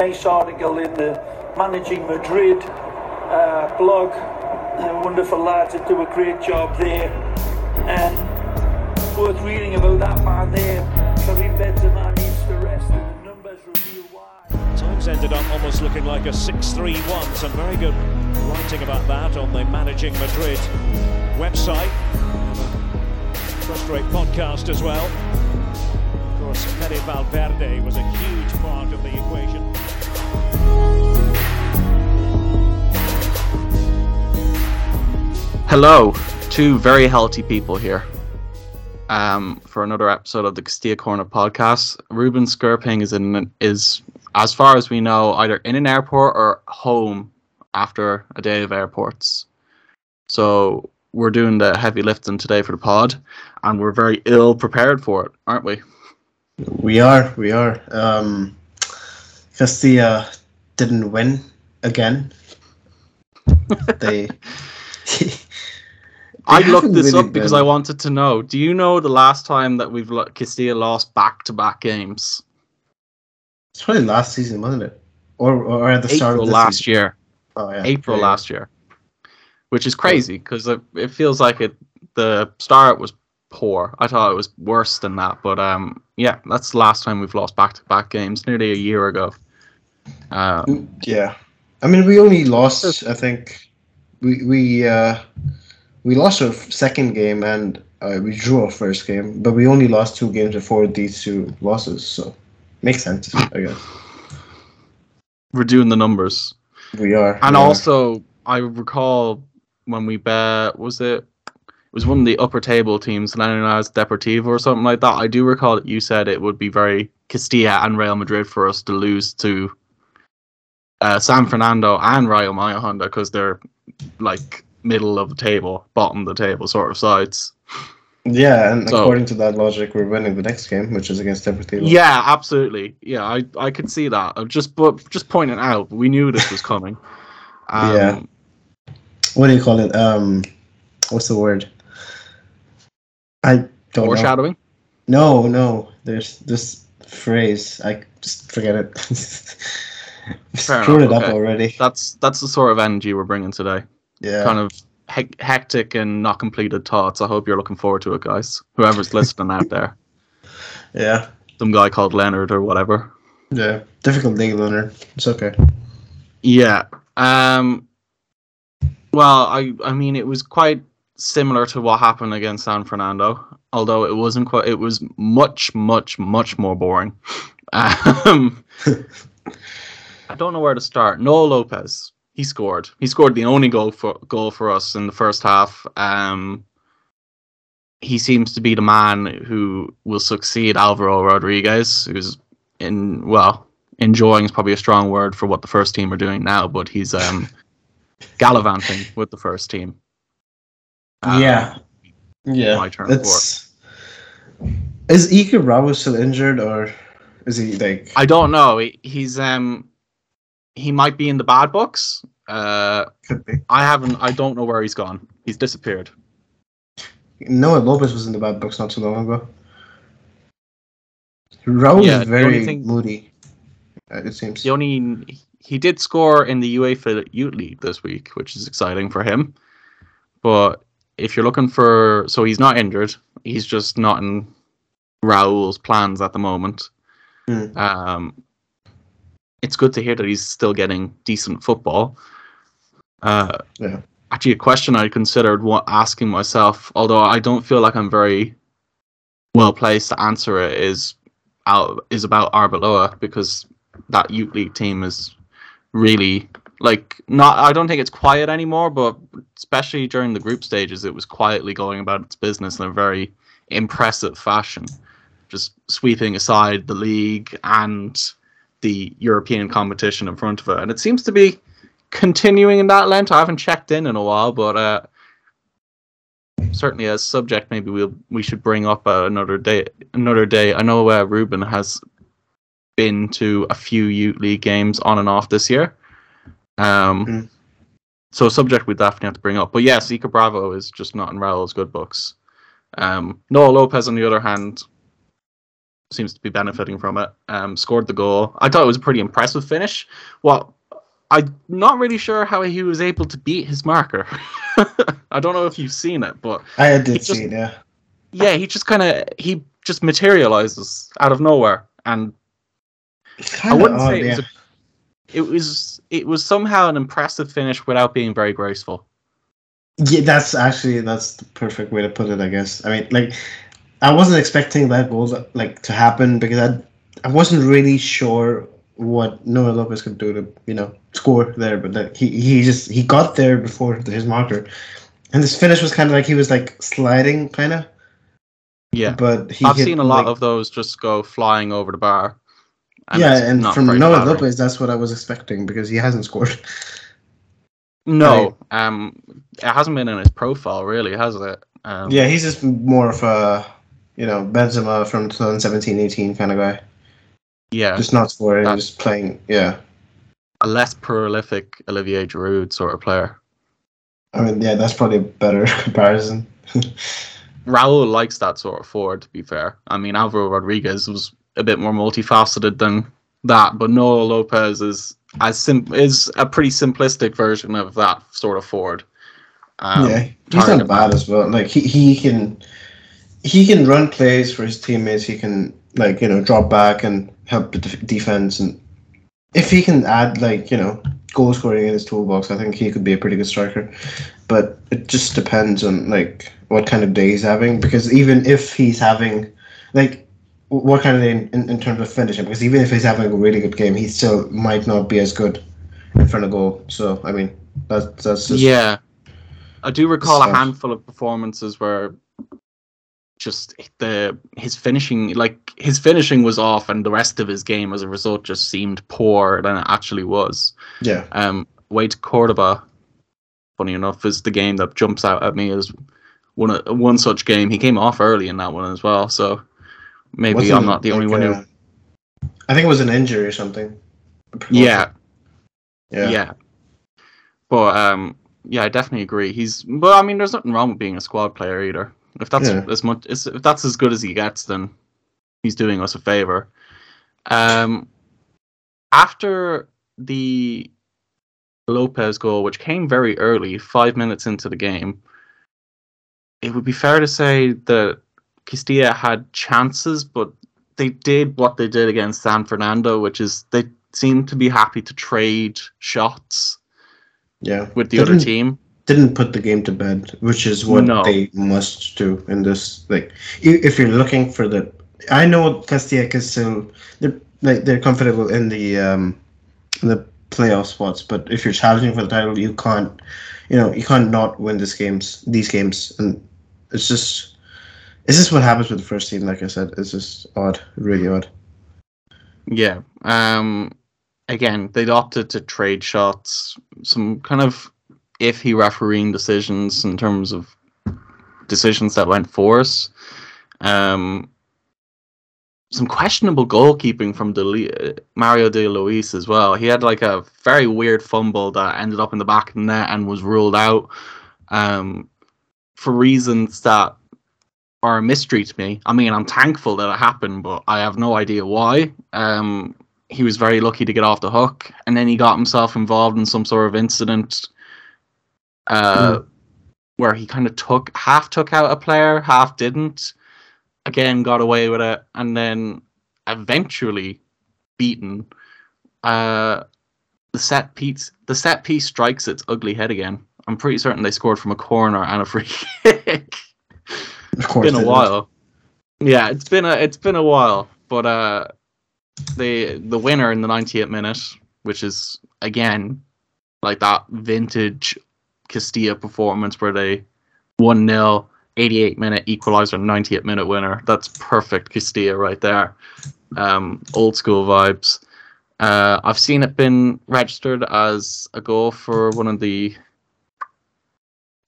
nice article in the Managing Madrid uh, blog. Wonderful lads that do a great job there. And worth reading about that man there. Karim Benzema needs to rest, and the numbers reveal why. Times ended up almost looking like a 6 3 1. Some very good writing about that on the Managing Madrid website. Frustrate podcast as well. Of course, Fede Valverde was a huge part of the equation. Hello, two very healthy people here um, for another episode of the Castilla Corner podcast. Ruben Skirping is in is, as far as we know, either in an airport or home after a day of airports. So we're doing the heavy lifting today for the pod, and we're very ill prepared for it, aren't we? We are, we are. Um, Castilla didn't win again. they. I looked this really up because been- I wanted to know. Do you know the last time that we've lo- Castilla lost back-to-back games? It's probably last season, wasn't it? Or, or at the start of last season. year. Oh, yeah. April Yeah, last year, which is crazy because it, it feels like it. The start was poor. I thought it was worse than that, but um, yeah, that's the last time we've lost back-to-back games, nearly a year ago. Um, Yeah, I mean, we only lost. I think we we uh, we lost our second game and uh, we drew our first game, but we only lost two games before these two losses. So makes sense, I guess. we're doing the numbers, We are, and also I recall when we bet was it. It was one of the upper table teams, Leonidas Deportivo or something like that. I do recall that you said it would be very Castilla and Real Madrid for us to lose to uh, San Fernando and Rayo Majadahonda because they're like middle of the table, bottom of the table sort of sides. yeah, and So- according to that logic, we're winning the next game, which is against Deportivo. Yeah, absolutely. Yeah, I I could see that. I'm just but just pointing out, we knew this was coming. Um, Yeah. What do you call it? Um, what's the word? I don't know. Foreshadowing. No, no. There's this phrase. I just forget it. Screwed it enough, up already. That's that's the sort of energy we're bringing today. Yeah. Kind of hec- hectic and not completed thoughts. I hope you're looking forward to it, guys. Whoever's listening out there, Yeah. some guy called Leonard or whatever. Yeah. Difficult day, Leonard. It's okay. Yeah. Um. Well, I I mean it was quite similar to what happened against San Fernando, although it wasn't quite. It was much, much, much more boring. Um. I don't know where to start. Noel Lopez, he scored. He scored the only goal for goal for us in the first half. Um. He seems to be the man who will succeed Alvaro Rodriguez, who's in well enjoying is probably a strong word for what the first team are doing now, but he's um gallivanting with the first team. Um, yeah. Yeah. my turn It's. Is Iker Bravo still injured or is he like? I don't know. He, he's um he might be in the bad books. Uh, Could be. I haven't. I don't know where he's gone. He's disappeared. Noel Lopez was in the bad books not too long ago. Raul Yeah, is very thing- moody. uh, It seems. The only he did score in the UEFA Youth League this week, which is exciting for him. But if you're looking for, so he's not injured. He's just not in Raul's plans at the moment. Hmm. Um, it's good to hear that he's still getting decent football. Uh, Yeah. Actually, a question I considered asking myself, although I don't feel like I'm very well placed to answer it, is out is about Arbeloa because that youth league team is really like not. I don't think it's quiet anymore, but especially during the group stages, it was quietly going about its business in a very impressive fashion, just sweeping aside the league and the European competition in front of her, and it seems to be continuing in that length. I haven't checked in in a while, but uh, certainly as subject, maybe we'll we should bring up uh, another day. Another day. I know uh, Ruben has been to a few youth league games on and off this year. Um, Mm. so a subject we definitely have to bring up. But yes, Iker Bravo is just not in Raul's good books. Um, Noel Lopez, on the other hand, seems to be benefiting from it. Um, scored the goal. I thought it was a pretty impressive finish. Well, I'm not really sure how he was able to beat his marker. I don't know if you've seen it, but I did just- see it. Yeah. yeah, he just kind of he just materializes out of nowhere, and I wouldn't odd, say it yeah. was. A, it was it was somehow an impressive finish without being very graceful. Yeah, that's actually that's the perfect way to put it. I guess. I mean, like, I wasn't expecting that goal to, like to happen because I I wasn't really sure what Noel Lopez could do to you know score there, but like, he he just he got there before his marker, and this finish was kind of like he was like sliding kind of, Yeah, but he I've hit, seen a lot like- of those just go flying over the bar. yeah, and from Noah flattering. Lopez, that's what I was expecting because he hasn't scored. No, um, it hasn't been in his profile really, has it? Um, Yeah, he's just more of a you know Benzema from 2017-18 kind of guy, yeah, just not scoring, That- just playing. Yeah. a less prolific Olivier Giroud sort of player. I mean, yeah, that's probably a better comparison. Raul likes that sort of forward. To be fair, I mean Alvaro Rodriguez was a bit more multifaceted than that, but Noel Lopez is as sim- is a pretty simplistic version of that sort of forward. Um, yeah, he's not bad as well. Like he, he can he can run plays for his teammates. He can like you know drop back and help the def- defense. And if he can add like you know goal scoring in his toolbox, I think he could be a pretty good striker. But it just depends on like what kind of day he's having. Because even if he's having like what kind of day in, in, in terms of finishing, because even if he's having a really good game, he still might not be as good in front of goal. So I mean, that's that's just yeah, I do recall a handful of performances where just the his finishing, like his finishing was off, and the rest of his game as a result just seemed poorer than it actually was. yeah. Um, Wade Cordoba, funny enough, is the game that jumps out at me as one of- one such game. He came off early in that one as well, so maybe Wasn't I'm not the only like, one who. uh, I think it was an injury or something. Yeah, yeah, yeah, But um, yeah, I definitely agree. He's, but I mean, there's nothing wrong with being a squad player either. If that's Yeah. as much, as- if that's as good as he gets, then he's doing us a favor. Um, after the Lopez goal, which came very early, five minutes into the game, it would be fair to say that Castilla had chances, but they did what they did against San Fernando, which is they seemed to be happy to trade shots yeah. with the They other team. Didn't put the game to bed, which is what No. they must do in this. Like, if you're looking for the, I know Castilla is still they're like they're comfortable in the um in the playoff spots, but if you're challenging for the title, you can't, you know, you can't not win this games these games, and it's just. It's just what happens with the first team, like I said. It's just odd, really odd. Yeah. Um. Again, they opted to trade shots. Some kind of iffy refereeing decisions in terms of decisions that went for us. Um. Some questionable goalkeeping from De Mario De Luis as well. He had like a very weird fumble that ended up in the back of the net and was ruled out um, for reasons that are a mystery to me. I mean, I'm thankful that it happened, but I have no idea why. Um, he was very lucky to get off the hook, and then he got himself involved in some sort of incident uh, where he kind of took half took out a player, half didn't. Again, got away with it, and then eventually beaten. Uh, the set piece, the set piece strikes its ugly head again. I'm pretty certain they scored from a corner and a free kick Of course, it's been a did. while. Yeah, it's been a it's been a while, but uh, the the winner in the 90th minute, which is again like that vintage Castilla performance where they one 0 88 minute equalizer, 90th minute winner. That's perfect Castilla right there. Um, old school vibes. Uh, I've seen it been registered as a goal for one of the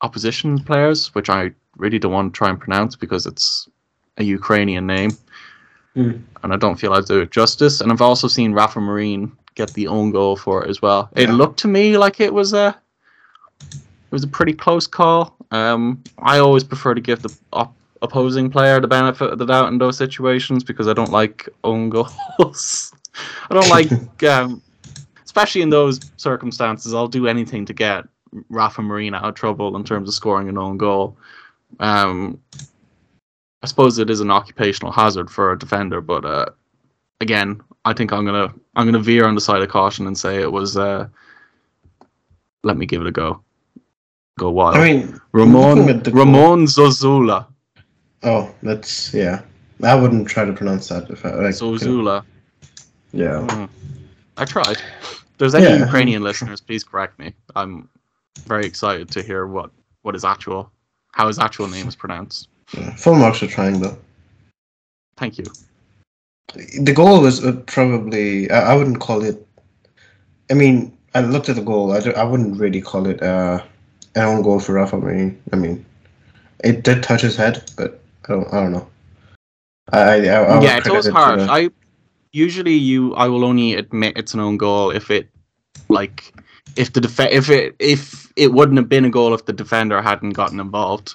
opposition players, which I really don't want to try and pronounce because it's a Ukrainian name, Mm. and I don't feel I do it justice. And I've also seen Rafa Marín get the own goal for it as well. It Yeah. looked to me like it was a was a pretty close call. Um, I always prefer to give the op- opposing player the benefit of the doubt in those situations because I don't like own goals. I don't like, um, especially in those circumstances. I'll do anything to get Rafa Marina out of trouble in terms of scoring an own goal. Um, I suppose it is an occupational hazard for a defender, but uh, again, I think I'm gonna I'm gonna veer on the side of caution and say it was. Uh, let me give it a go. Go wild. I mean, Ramon looking at the goal- Ramon Zozulya. Oh, that's yeah. I wouldn't try to pronounce that if I like. Zozulya. Yeah. Mm. I tried. If there's any Yeah. Ukrainian listeners, please correct me. I'm very excited to hear what what his actual how his actual name is pronounced. yeah. Full marks for trying though. Thank you. The goal was uh, probably I, I wouldn't call it. I mean, I looked at the goal. I, I wouldn't really call it uh, an own goal for Rafa. I mean, I mean, it did touch his head, but I don't. I don't know. I, I, I, I yeah, it's credit always it to harsh. I usually you I will only admit it's an own goal if it like if the def- if it if it wouldn't have been a goal if the defender hadn't gotten involved.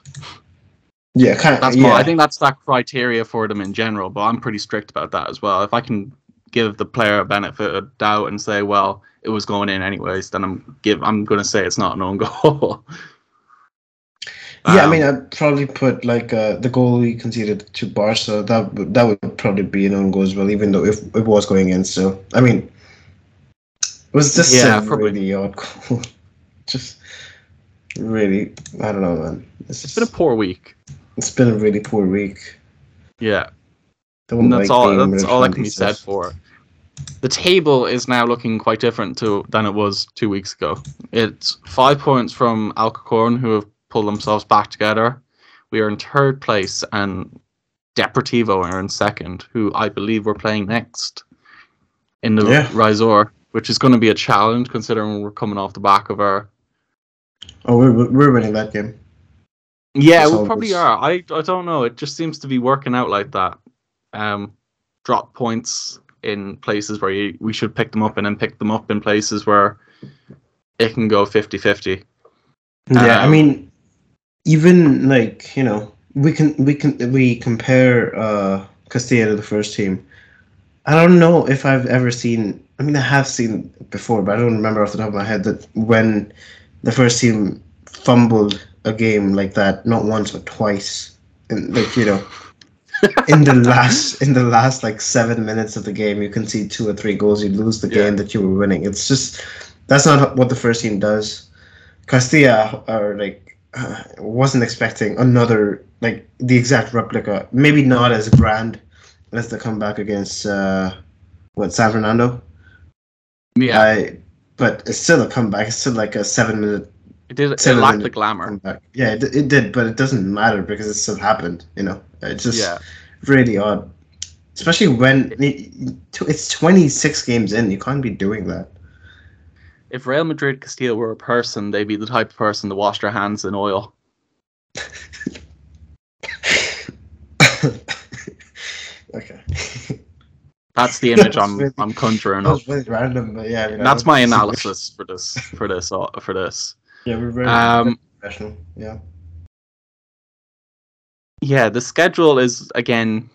yeah, kind of. That's yeah. I think that's that criteria for them in general, but I'm pretty strict about that as well. If I can give the player a benefit of doubt and say, well, it was going in anyways, then I'm give I'm gonna say it's not an own goal. Yeah, I Um, mean, I'd probably put like uh, the goal we conceded to Barca. That would- that would probably be an own goal as well, even though if it was going in. So I mean, it was just Yeah, a probably. really odd goal. just really, I don't know, man. It's, it's been a poor week. it's been a really poor week. Yeah. Don't And that's like all. That's all that can be said for. The table is now looking quite different to than it was two weeks ago. It's five points from Alcorcón, who have pulled themselves back together. We are in third place, and Deportivo are in second, who I believe we're playing next in the Yeah. Riazor, which is going to be a challenge considering we're coming off the back of our. Oh, we're we're winning that game. Yeah, That's we probably are. I I don't know. It just seems to be working out like that. Um, drop points in places where you, we should pick them up, and then pick them up in places where it can go 50-50. Yeah, I Um, mean, even like you know, we can we can we compare uh Castilla to the first team. I don't know if I've ever seen. I mean, I have seen before, but I don't remember off the top of my head that when the first team fumbled a game like that, not once but twice, and like you know, in the last in the last like seven minutes of the game, you can see two or three goals, you lose the Yeah. game that you were winning. It's just that's not what the first team does. Castilla are like uh, wasn't expecting another like the exact replica. Maybe not as grand as the comeback against uh, what San Fernando. Yeah, I, but it's still a comeback. It's still like a seven minute it did. It lacked the glamour. Yeah, it, it did, but it doesn't matter because it still happened. You know, it's just Yeah, really odd. Especially when it- it's 26 games in, you can't be doing that. if Real Madrid Castile were a person, they'd be the type of person to wash their hands in oil. okay. That's the image That's I'm really- I'm conjuring That was really random, but yeah. I mean, That's my analysis for this for this uh, for this. Yeah, we're very Um, professional. Yeah. yeah, the schedule is again.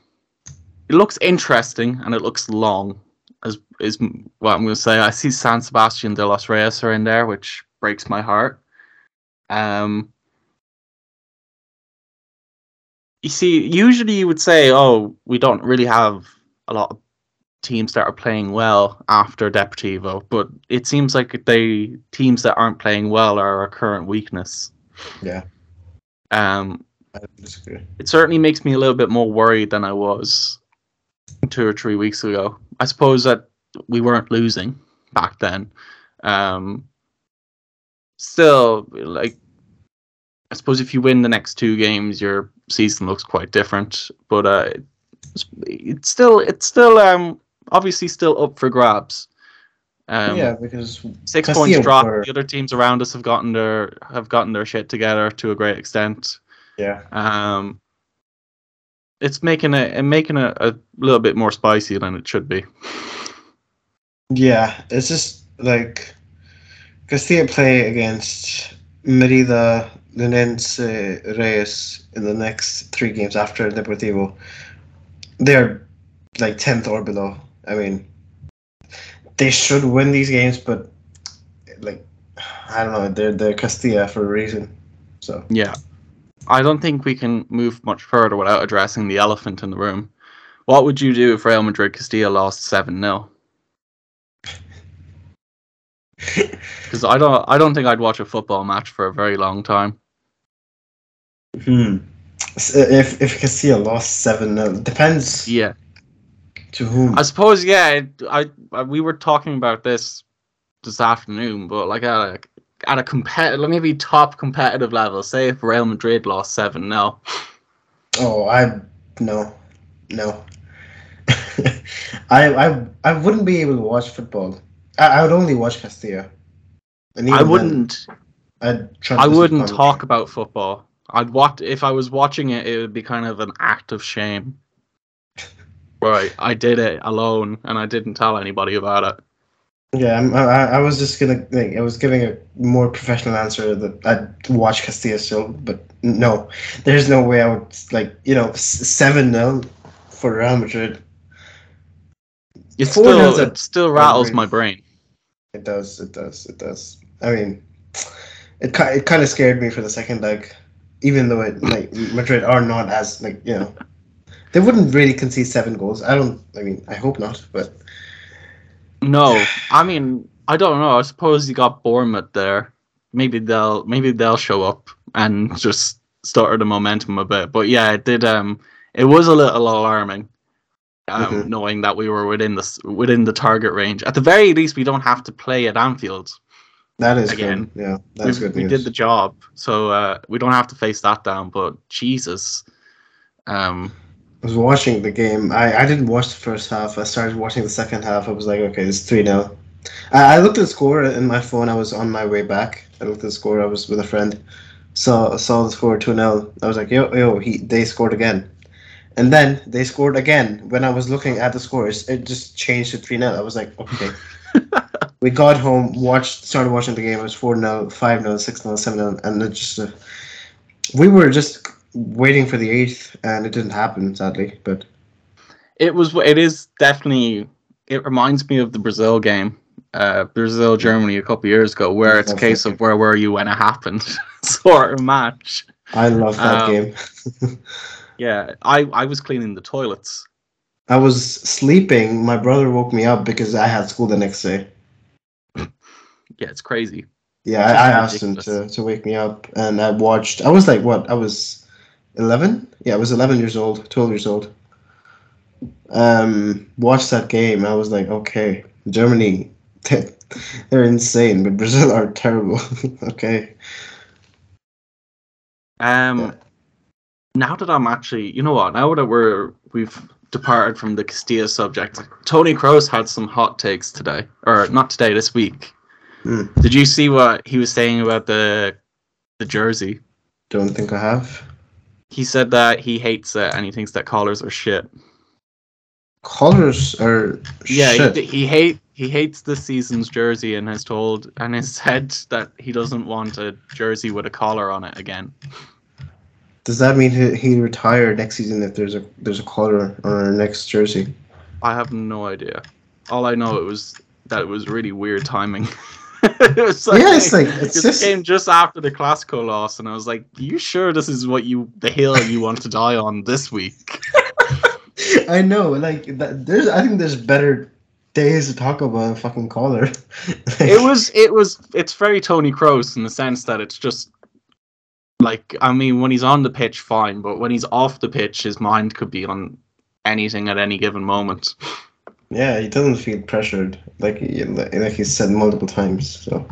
It looks interesting and it looks long. As is what I'm going to say. I see San Sebastian de los Reyes are in there, which breaks my heart. Um. You see, usually you would say, "Oh, we don't really have a lot of teams that are playing well after Deportivo," but it seems like they teams that aren't playing well are a current weakness. Yeah. Um, I disagree. it certainly makes me a little bit more worried than I was two or three weeks ago. I suppose that we weren't losing back then. Um, still, like, I suppose if you win the next two games, your season looks quite different. But uh, it's, it's still, it's still, um, obviously still up for grabs. Um, yeah, because six points drop. were- The other teams around us have gotten their have gotten their shit together to a great extent. yeah, Um, it's making it and making it a little bit more spicy than it should be. yeah, it's just like Castilla play against Merida, Linense uh, Reyes in the next three games after Deportivo, they're like tenth or below. I mean, they should win these games, but like I don't know, they're they're Castilla for a reason. So Yeah. I don't think we can move much further without addressing the elephant in the room. What would you do if Real Madrid Castilla lost 7 0? Because I don't, I don't think I'd watch a football match for a very long time. hmm. If if Castilla lost seven, uh, depends Yeah, to whom. I suppose. Yeah, I, I we were talking about this this afternoon, but like at a at a competitive, maybe top competitive level. Say if Real Madrid lost seven no. Oh, I no, no. I I I wouldn't be able to watch football. I, I would only watch Castilla. And I wouldn't. I'd I wouldn't talk about football. I'd watch if I was watching it. It would be kind of an act of shame. Right, I did it alone, and I didn't tell anybody about it. Yeah, I'm, I I was just gonna think I was giving a more professional answer that I'd watch Castilla still, but no, there's no way I would like you know seven 0 for Real Madrid. It still it still rattles my brain. It does, it does, it does. I mean, it it kind of scared me for the second leg, even though it like Madrid are not as like you know, they wouldn't really concede seven goals. I don't. I mean, I hope not, but No, I mean I don't know. I suppose you got Bournemouth there. Maybe they'll maybe they'll show up and just start the momentum a bit. But yeah, it did. Um, it was a little alarming. Um, Mhm. knowing that we were within the within the target range. At the very least, we don't have to play at Anfield. that is Again, good. Yeah, that's good we did the job, so uh, we don't have to face that down. But Jesus, um, was watching the game. I, I didn't watch the first half. I started watching the second half. I was like, okay, it's 3 0. I, I looked at the score in my phone. I was on my way back. I looked at the score. I was with a friend. Saw saw the score 2 0. I was like, yo, yo, he, they scored again. And then they scored again. When I was looking at the scores, it just changed to 3 0. I was like, okay. we got home, watched, started watching the game. It was 4 0, 5 0, 6 0, 7 0. And it just. Uh, we were just waiting for the eighth, and it didn't happen, sadly. But it was it is definitely it reminds me of the Brazil game, uh, Brazil Germany a couple years ago, where it's a case of where were you when it happened, sort of match. I love that Um, game. Yeah, I I was cleaning the toilets. I was sleeping. My brother woke me up because I had school the next day. Yeah, it's crazy. Yeah, Just I, I asked him to, to wake me up, and I watched. I was like, what? I was eleven. Yeah, I was eleven years old, twelve years old. Um, watched that game. I was like, okay, Germany, they're insane, but Brazil are terrible. okay. Um, Yeah. now that I'm actually, you know what? Now that we're we've departed from the Castilla subject, Tony Kroos had some hot takes today, or not today, this week. Hmm. Did you see what he was saying about the the jersey? Don't think I have. He said that he hates it and he thinks that collars are shit. Collars are Yeah, shit. he, he hate he hates this season's jersey and has told and has said that he doesn't want a jersey with a collar on it again. Does that mean he he retire next season if there's a there's a collar on our next jersey? I have no idea. All I know it was that it was really weird timing. it was Yeah, it's like- it's it just- came just after the Classico loss, and I was like, "You sure this is what you the hill you want to die on this week?" I know, like that, there's. I think there's better days to talk about a fucking collar. it was it was it's very Tony Kroos in the sense that it's just like I mean when he's on the pitch fine, but when he's off the pitch, his mind could be on anything at any given moment. Yeah, he doesn't feel pressured, like he- like he said multiple times. So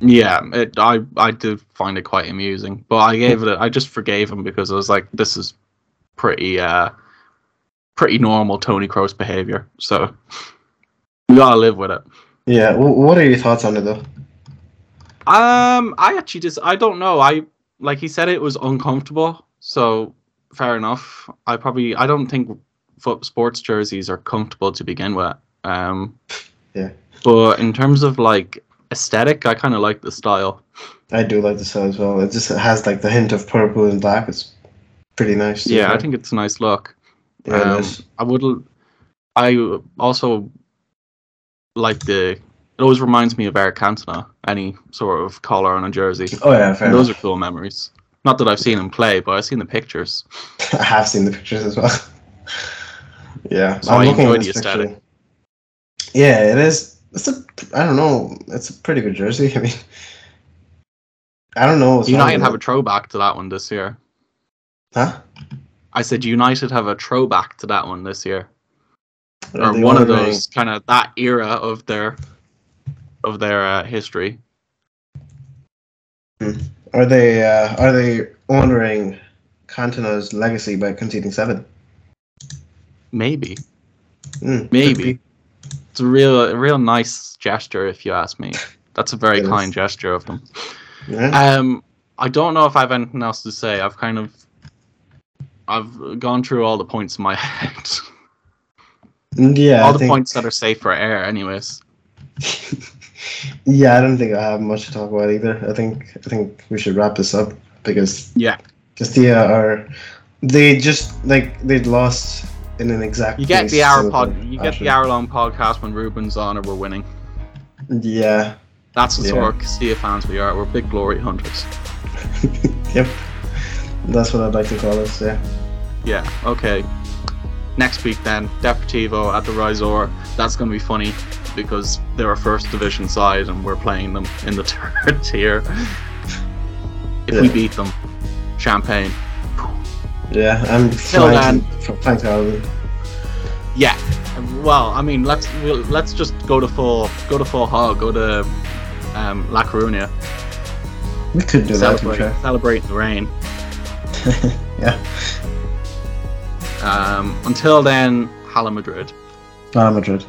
Yeah, it, I I did find it quite amusing, but I gave it. I just forgave him because I was like, this is pretty uh pretty normal Tony Kroos behavior. So we gotta live with it. yeah, w- what are your thoughts on it though? Um, I actually just I don't know. I like he said it was uncomfortable, so fair enough. I probably I don't think foot sports jerseys are comfortable to begin with. Um, Yeah. But in terms of like aesthetic. I kind of like the style. I do like the style as well. It just has like the hint of purple and black. It's pretty nice. Yeah, I think it's a nice look. Yeah, um. I would. I also like the. It always reminds me of Eric Cantona. Any sort of collar on a jersey. Oh yeah, fair Those enough. are cool memories. Not that I've seen him play, but I've seen the pictures. I have seen the pictures as well. yeah, So I enjoy at the this picture. Yeah, it is. It's a. I don't know. It's a pretty good jersey. I mean, I don't know. United have a throwback to that one this year. huh? I said United have a throwback to that one this year, or one of those kind of that era of their of their uh, history. Are they? Uh, are they honoring Cantona's legacy by conceding seven? Maybe, Mm, maybe it's a real a real nice gesture if you ask me. That's a very It is. kind gesture of them. Yeah. Um, I don't know if I have anything else to say. I've kind of I've gone through all the points in my head. yeah. all I the think, points that are safe for air, anyways. yeah, I don't think I have much to talk about either. I think I think we should wrap this up because Yeah, Castilla are they just like they'd lost in an exact. you get the hour pod. You get the hour long podcast when Ruben's on or we're winning. Yeah. That's the Yeah. sort of Castilla fans we are. We're big glory hunters. yep. That's what I'd like to call us. Yeah. Yeah. Okay. Next week then, Deportivo at the Riazor. That's going to be funny because they're a first division side and we're playing them in the third tier. If we beat them, champagne. Yeah. I'm Till flying to, flying to Ireland. Yeah. Well, I mean, let's we'll, let's just go to four, go to four hog. Go to um, La Coruña. We could do that. Celebrate, fair. celebrate the rain. yeah. Um, until then, Hala Madrid. Real Madrid.